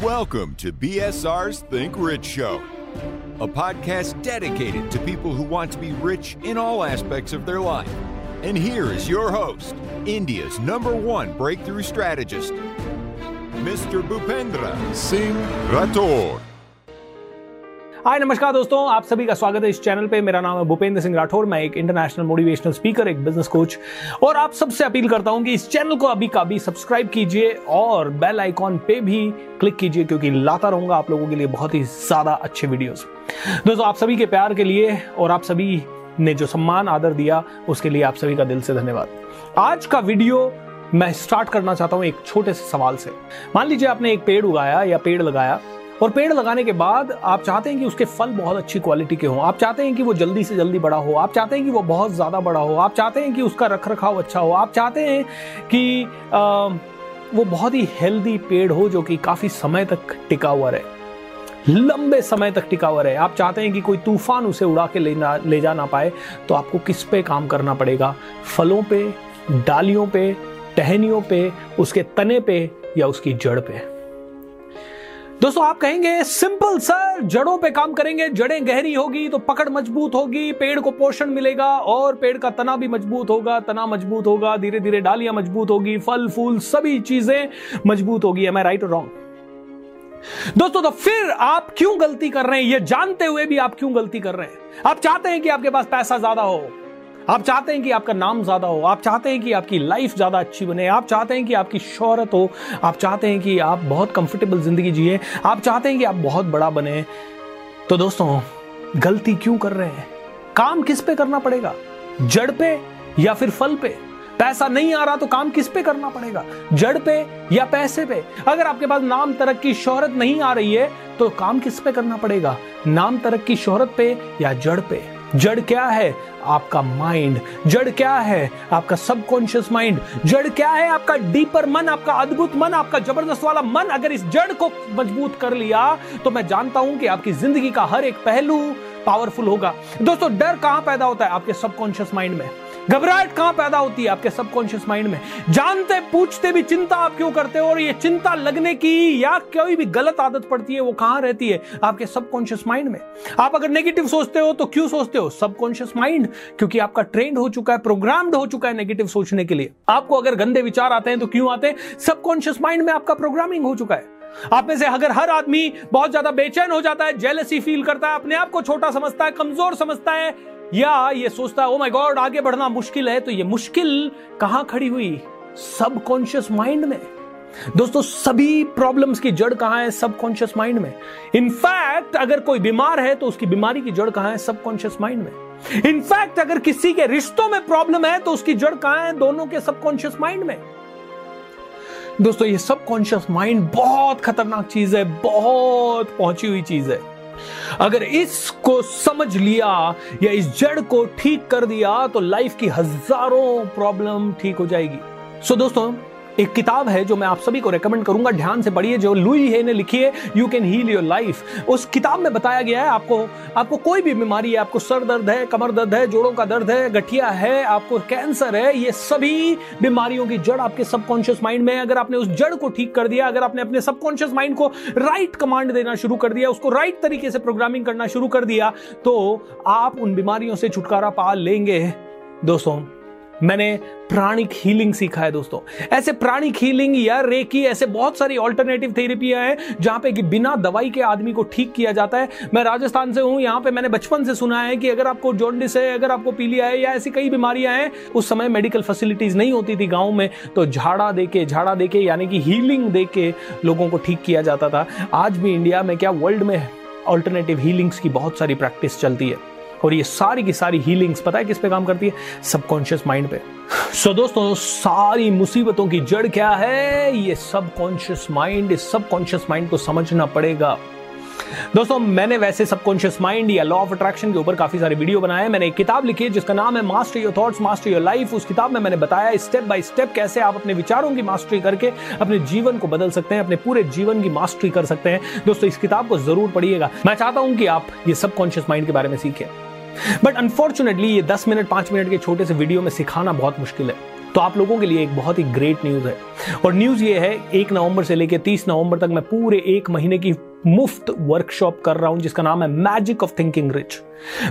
Welcome to BSR's Think Rich Show, a podcast dedicated to people who want to be rich in all aspects of their life. And here is your host, India's number one breakthrough strategist, Mr. Bhupendra Singh Rathore. हाय, नमस्कार दोस्तों, आप सभी का स्वागत है इस channel पे। मेरा नाम है भूपेंद्र सिंह राठौर, मैं एक इंटरनेशनल मोटिवेशनल स्पीकर एक बिज़नेस कोच और आप सबसे अपील करता हूँ कि इस चैनल को अभी का अभी सब्सक्राइब कीजिए और बेल आइकॉन पे भी क्लिक कीजिए, क्योंकि लाता रहूँगा आप लोगों के लिए बहुत ही ज़्यादा अच्छे वीडियोस दोस्तों, आप सभी के प्यार के लिए और आप सभी ने जो सम्मान, आदर दिया, उसके लिए आप सभी का दिल से धन्यवाद। आज का वीडियो मैं स्टार्ट करना चाहता हूँ एक छोटे से सवाल से। मान लीजिए आपने एक पेड़ उगाया या पेड़ लगाया और पेड़ लगाने के बाद आप चाहते हैं कि उसके फल बहुत अच्छी क्वालिटी के हों। आप चाहते हैं कि वो जल्दी से जल्दी बड़ा हो। आप चाहते हैं कि वो बहुत ज़्यादा बड़ा हो। आप चाहते हैं कि उसका रख रखाव अच्छा हो। आप चाहते हैं कि आ, वो बहुत ही हेल्दी पेड़ हो जो कि काफ़ी समय तक टिका हुआ रहे। लंबे समय तक टिका हुआ रहे। आप चाहते हैं कि कोई तूफ़ान उसे उड़ा के ले ना ले जा ना पाए तो आपको किस पे काम करना पड़ेगा? फलों पे डालियों पे टहनियों पे उसके तने पे या उसकी जड़ पे? दोस्तों, आप कहेंगे, सिंपल सर, जड़ों पे काम करेंगे, जड़ें गहरी होगी तो पकड़ मज़बूत होगी, पेड़ को पोषण मिलेगा और पेड़ का तना भी मज़बूत होगा, तना मज़बूत होगा धीरे धीरे डालियाँ मज़बूत होगी, फल, फूल, सभी चीज़ें मज़बूत होगी. एम आई राइट और रॉन्ग दोस्तों तो फिर आप क्यों गलती कर रहे हैं? ये जानते हुए भी आप क्यों गलती कर रहे हैं? आप चाहते हैं कि आपके पास पैसा ज़्यादा हो आप चाहते हैं कि आपका नाम ज़्यादा हो, आप चाहते हैं कि आपकी लाइफ ज़्यादा अच्छी बने, आप चाहते हैं कि आपकी शोहरत हो, आप चाहते हैं कि आप बहुत कंफर्टेबल ज़िंदगी जिए, आप चाहते हैं कि आप बहुत बड़ा बने। तो दोस्तों, गलती क्यों कर रहे हैं? काम किस पे करना पड़ेगा? जड़ पे या फिर फल पे? पैसा नहीं आ रहा तो काम किस पे करना पड़ेगा? जड़ पे या पैसे पे? अगर आपके पास नाम तरक्की शोहरत नहीं आ रही है तो काम किस पे करना पड़ेगा? नाम तरक्की शोहरत पे या जड़ पे? जड़ क्या है? आपका माइंड जड़ क्या है? आपका सबकॉन्शियस माइंड जड़ क्या है? आपका डीपर मन, आपका अद्भुत मन, आपका ज़बरदस्त वाला मन। अगर इस जड़ को मज़बूत कर लिया तो मैं जानता हूँ कि आपकी ज़िंदगी का हर एक पहलू पावरफुल होगा। दोस्तों, डर कहाँ पैदा होता है? आपके सबकॉन्शियस माइंड में। घबराहट कहाँ पैदा होती है आपके सबकॉन्शियस माइंड में? जानते, पूछते भी चिंता आप क्यों करते हो? और ये चिंता लगने की या कोई भी गलत आदत पड़ती है, वो कहाँ रहती है आपके सबकॉन्शियस माइंड में? आप अगर नेगेटिव सोचते हो तो क्यों सोचते हो? सबकॉन्शियस माइंड, क्योंकि आपका ट्रेंड हो चुका है, प्रोग्राम्ड हो चुका है नेगेटिव सोचने के लिए। आपको अगर गंदे विचार आते हैं तो क्यों आते हैं? सबकॉन्शियस माइंड में आपका प्रोग्रामिंग हो चुका है। आप में से अगर हर आदमी बहुत ज़्यादा बेचैन हो जाता है जेलसी फील करता है, अपने आप को छोटा समझता है, कमज़ोर समझता है या ये सोचता है ओ माय गॉड आगे बढ़ना मुश्किल है। तो ये मुश्किल कहाँ खड़ी हुई? सबकॉन्शियस माइंड में। दोस्तों, सभी प्रॉब्लम्स की जड़ कहाँ है? सबकॉन्शियस माइंड में। इनफैक्ट अगर कोई बीमार है तो उसकी बीमारी की जड़ कहाँ है? सबकॉन्शियस माइंड में। इनफैक्ट अगर किसी के रिश्तों में प्रॉब्लम है तो उसकी जड़ कहाँ है? दोनों के सबकॉन्शियस माइंड में। दोस्तों, ये सबकॉन्शियस माइंड बहुत खतरनाक चीज़ है, बहुत पहुँची हुई चीज़ है। अगर इसको समझ लिया या इस जड़ को ठीक कर दिया तो लाइफ की हज़ारों प्रॉब्लम ठीक हो जाएगी। सो so, दोस्तों एक किताब है जो मैं आप सभी को रेकमेंड करूँगा। ध्यान से पढ़िए, जो लुई है ने लिखी है you can heal your life उस किताब में बताया गया है, आपको आपको कोई भी बीमारी है, आपको सर दर्द है, कमर दर्द है, जोड़ों का दर्द है, गठिया है, आपको कैंसर है, ये सभी बीमारियों की जड़ आपके सबकॉन्शियस माइंड में है। अगर आपने उस जड़ को ठीक कर दिया, अगर आपने अपने सबकॉन्शियस माइंड को राइट कमांड देना शुरू कर दिया, उसको राइट तरीके से प्रोग्रामिंग करना शुरू कर दिया तो आप उन बीमारियों से छुटकारा पा लेंगे। दोस्तों मैंने प्राणिक हीलिंग सीखा है दोस्तों। ऐसे प्राणिक हीलिंग या रेकी ऐसे बहुत सारी ऑल्टरनेटिव थेरेपियाँ हैं, जहाँ पे कि बिना दवाई के आदमी को ठीक किया जाता है। मैं राजस्थान से हूँ, यहाँ पे मैंने बचपन से सुना है कि अगर आपको जॉन्डिस है, अगर आपको पीलिया है या ऐसी कई बीमारियाँ हैं, उस समय मेडिकल फैसिलिटीज़ नहीं होती थी गाँव में तो झाड़ा देके झाड़ा देके, यानी कि हीलिंग दे के लोगों को ठीक किया जाता था। आज भी इंडिया में क्या वर्ल्ड में ऑल्टरनेटिव हीलिंग्स की बहुत सारी प्रैक्टिस चलती है। और ये सारी की सारी हीलिंग्स पता है किस पे काम करती है? सबकॉन्शियस माइंड पे। सो so, दोस्तों सारी मुसीबतों की जड़ क्या है? ये सबकॉन्शियस माइंड इस सबकॉन्शियस माइंड को समझना पड़ेगा। दोस्तों मैंने वैसे सबकॉन्शियस माइंड या लॉ ऑफ़ अट्रैक्शन के ऊपर काफ़ी सारे वीडियो बनाए हैं। मैंने एक किताब लिखी है जिसका नाम है master your thoughts master your life उस किताब में मैंने बताया स्टेप बाय स्टेप कैसे आप अपने विचारों की मास्टरी करके अपने जीवन को बदल सकते हैं अपने पूरे जीवन की मास्टरी कर सकते हैं। दोस्तों इस किताब को ज़रूर पढ़िएगा। मैं चाहता हूँ कि आप ये सबकॉन्शियस माइंड के बारे में सीखें। बट अनफॉर्चुनेटली ये दस मिनट, पाँच मिनट के छोटे से वीडियो में सिखाना बहुत मुश्किल है। तो आप लोगों के लिए एक बहुत ही ग्रेट न्यूज़ है। और न्यूज़ ये है, एक नवंबर से लेकर तीस नवंबर तक मैं पूरे एक महीने की मुफ़्त वर्कशॉप कर रहा हूँ, जिसका नाम है magic of thinking rich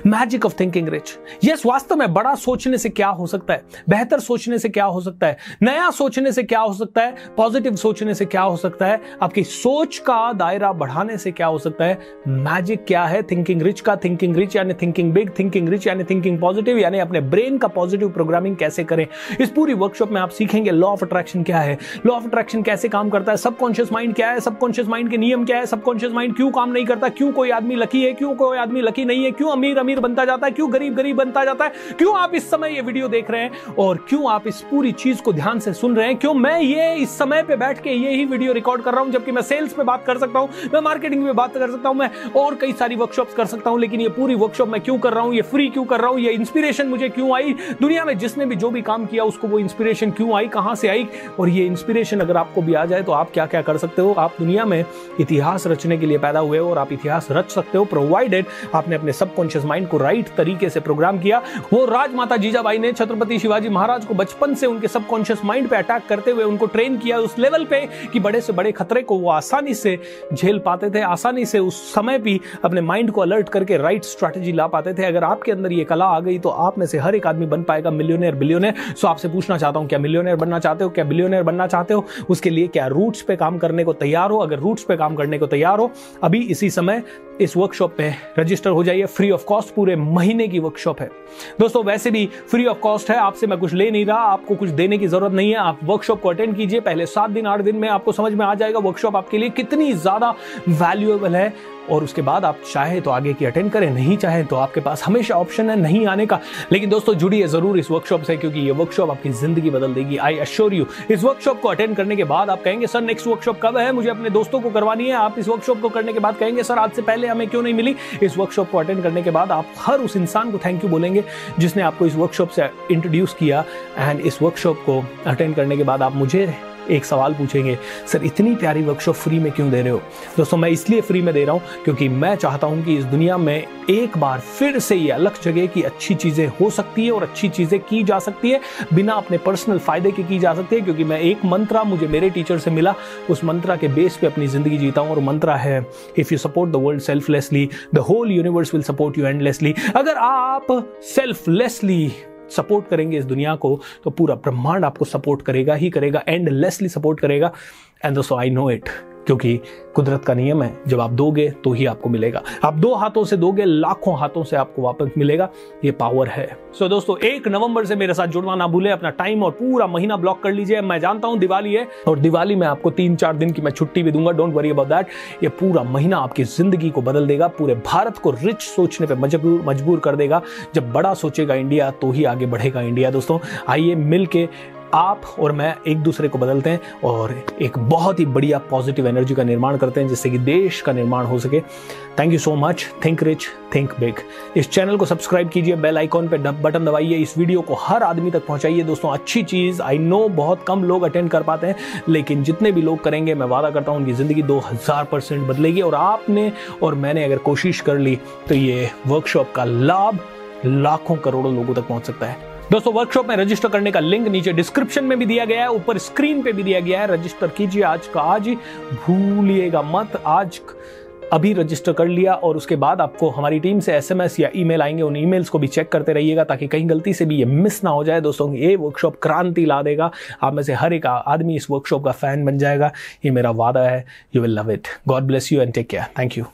magic of thinking rich yes वास्तव में बड़ा सोचने से क्या हो सकता है? बेहतर सोचने से क्या हो सकता है? नया सोचने से क्या हो सकता है? पॉजिटिव सोचने से क्या हो सकता है? आपकी सोच का दायरा बढ़ाने से क्या हो सकता है? मैजिक क्या है? थिंकिंग रिच का थिंकिंग रिच यानी थिंकिंग बिग थिंकिंग रिच यानी थिंकिंग पॉजिटिव यानी अपने ब्रेन का पॉजिटिव प्रोग्रामिंग कैसे करें? इस पूरी वर्कशॉप में आप सीखेंगे लॉ ऑफ़ अट्रैक्शन क्या है? लॉ ऑफ़ अट्रैक्शन कैसे काम करता है? सबकॉन्शियस माइंड क्या है? सबकॉन्शियस माइंड के नियम क्या है? सबकॉन्शियस माइंड क्यों काम नहीं करता? क्यों कोई आदमी लकी है? क्यों कोई आदमी लकी नहीं है? क्यों अमीर अमीर बनता जाता है? क्यों गरीब गरीब बनता जाता है? क्यों आप इस समय ये वीडियो देख रहे हैं? और क्यों आप इस पूरी चीज़ को ध्यान से सुन रहे हैं? क्यों मैं ये इस समय पे बैठ के ये ही वीडियो रिकॉर्ड कर रहा हूँ, जबकि मैं सेल्स पे बात कर सकता हूँ, मैं मार्केटिंग में बात कर सकता हूँ, मैं और कई सारी वर्कशॉप कर सकता हूँ, लेकिन ये पूरी वर्कशॉप मैं क्यों कर रहा हूँ? ये फ्री क्यों कर रहा हूँ? ये इंस्पिरेशन मुझे क्यों आई? दुनिया में जिसने भी जो भी काम किया, उसको वो इंस्पिरेशन क्यों आई? कहाँ से आई? और ये इंस्पिरेशन अगर आपको भी आ जाए तो आप क्या क्या कर सकते हो? आप दुनिया में इतिहास रचने के लिए पैदा हुए हो और आप इतिहास रच सकते हो प्रोवाइडेड आपने अपने सबकॉन्शियस माइंड को राइट तरीके से प्रोग्राम किया। वो राजमाता जीजाबाई ने छत्रपति शिवाजी महाराज को बचपन से उनके सबकॉन्शियस माइंड पे अटैक करते हुए उनको ट्रेन किया उस लेवल पे कि बड़े से बड़े खतरे को वो आसानी से झेल पाते थे, आसानी से उस समय भी अपने माइंड को अलर्ट करके राइट स्ट्रैटेजी ला पाते थे। अगर आपके अंदर ये कला आ गई तो आप में से हर एक आदमी बन पाएगा मिलियनर बिलियनर सो आपसे पूछना चाहता हूँ, क्या मिलियनर बनना चाहते हो, क्या बिलियनर बनना चाहते हो? उसके लिए क्या रूट्स पे काम करने को तैयार हो? अगर रूट्स पे काम करने को तैयार हो अभी इसी समय इस वर्कशॉप पे रजिस्टर हो जाइए। फ्री ऑफ़ कॉस्ट पूरे महीने की वर्कशॉप है। दोस्तों, वैसे भी फ्री ऑफ़ कॉस्ट है, आपसे मैं कुछ ले नहीं रहा, आपको कुछ देने की ज़रूरत नहीं है। आप वर्कशॉप को अटेंड कीजिए। पहले सात दिन, आठ दिन में आपको समझ में आ जाएगा वर्कशॉप आपके लिए कितनी ज़्यादा वैल्यूएबल है। और उसके बाद आप चाहे तो आगे की अटेंड करें, नहीं चाहे तो आपके पास हमेशा ऑप्शन है नहीं आने का। लेकिन दोस्तों, जुड़िए ज़रूर इस वर्कशॉप से, क्योंकि ये वर्कशॉप आपकी ज़िंदगी बदल देगी आई अश्योर यू इस वर्कशॉप को अटेंड करने के बाद आप कहेंगे, सर नेक्स्ट वर्कशॉप कब है? मुझे अपने दोस्तों को करवानी है। आप इस वर्कशॉप को करने के बाद कहेंगे, सर, आज से पहले हमें क्यों नहीं मिली? इस वर्कशॉप को अटेंड करने के बाद आप हर उस इंसान को थैंक यू बोलेंगे, जिसने आपको इस वर्कशॉप से इंट्रोड्यूस किया। एंड इस वर्कशॉप को अटेंड करने के बाद आप मुझे एक सवाल पूछेंगे, सर, इतनी प्यारी वर्कशॉप फ्री में क्यों दे रहे हो? दोस्तों, मैं इसलिए फ्री में दे रहा हूँ क्योंकि मैं चाहता हूँ कि इस दुनिया में एक बार फिर से ये अलग जगह की अच्छी चीज़ें हो सकती है और अच्छी चीज़ें की जा सकती है, बिना अपने पर्सनल फ़ायदे के की जा सकती है, क्योंकि मैं एक मंत्रा मुझे मेरे टीचर से मिला। उस मंत्रा के बेस पे अपनी ज़िंदगी जीता हूँ और मंत्रा है if you support the world selflessly the whole universe will support you endlessly अगर आप सेल्फलेसली सपोर्ट करेंगे इस दुनिया को तो पूरा ब्रह्मांड आपको सपोर्ट करेगा, ही करेगा एंडलेसली सपोर्ट करेगा and so I know it क्योंकि कुदरत का नियम है जब आप दोगे तो ही आपको मिलेगा। आप दो हाथों से दोगे लाखों हाथों से आपको वापस मिलेगा। ये पावर है। सो so, दोस्तों एक नवंबर से मेरे साथ जुड़ना ना भूले अपना टाइम और पूरा महीना ब्लॉक कर लीजिए। मैं जानता हूँ दिवाली है और दिवाली में आपको तीन चार दिन की मैं छुट्टी भी दूँगा। डोंट वरी अबाउट दैट ये पूरा महीना आपकी ज़िंदगी को बदल देगा पूरे भारत को रिच सोचने पर मजबूर मजबूर कर देगा। जब बड़ा सोचेगा इंडिया तो ही आगे बढ़ेगा इंडिया दोस्तों आइए मिल के आप और मैं एक दूसरे को बदलते हैं और एक बहुत ही बढ़िया पॉजिटिव एनर्जी का निर्माण करते हैं जिससे कि देश का निर्माण हो सके। Thank you so much think rich think big इस चैनल को सब्सक्राइब कीजिए बेल आइकॉन पे बटन दबाइए, इस वीडियो को हर आदमी तक पहुंचाइए। दोस्तों, अच्छी चीज़ आई नो बहुत कम लोग अटेंड कर पाते हैं, लेकिन जितने भी लोग करेंगे, मैं वादा करता हूँ, उनकी ज़िंदगी दो हज़ार परसेंट बदलेगी। और आपने और मैंने अगर कोशिश कर ली तो ये वर्कशॉप का लाभ लाखों करोड़ों लोगों तक पहुँच सकता है। दोस्तों वर्कशॉप में रजिस्टर करने का लिंक नीचे डिस्क्रिप्शन में भी दिया गया है, ऊपर स्क्रीन पे भी दिया गया है। रजिस्टर कीजिए आज का, आज ही भूलिएगा मत। आज अभी रजिस्टर कर लिया और उसके बाद आपको हमारी टीम से एसएमएस या ईमेल आएँगे। उन ईमेल्स को भी चेक करते रहिएगा ताकि कहीं गलती से भी ये मिस ना हो जाए। दोस्तों, ये वर्कशॉप क्रांति ला देगा। आप में से हर एक आदमी इस वर्कशॉप का फ़ैन बन जाएगा। ये मेरा वादा है। You will love it God bless you and take care thank you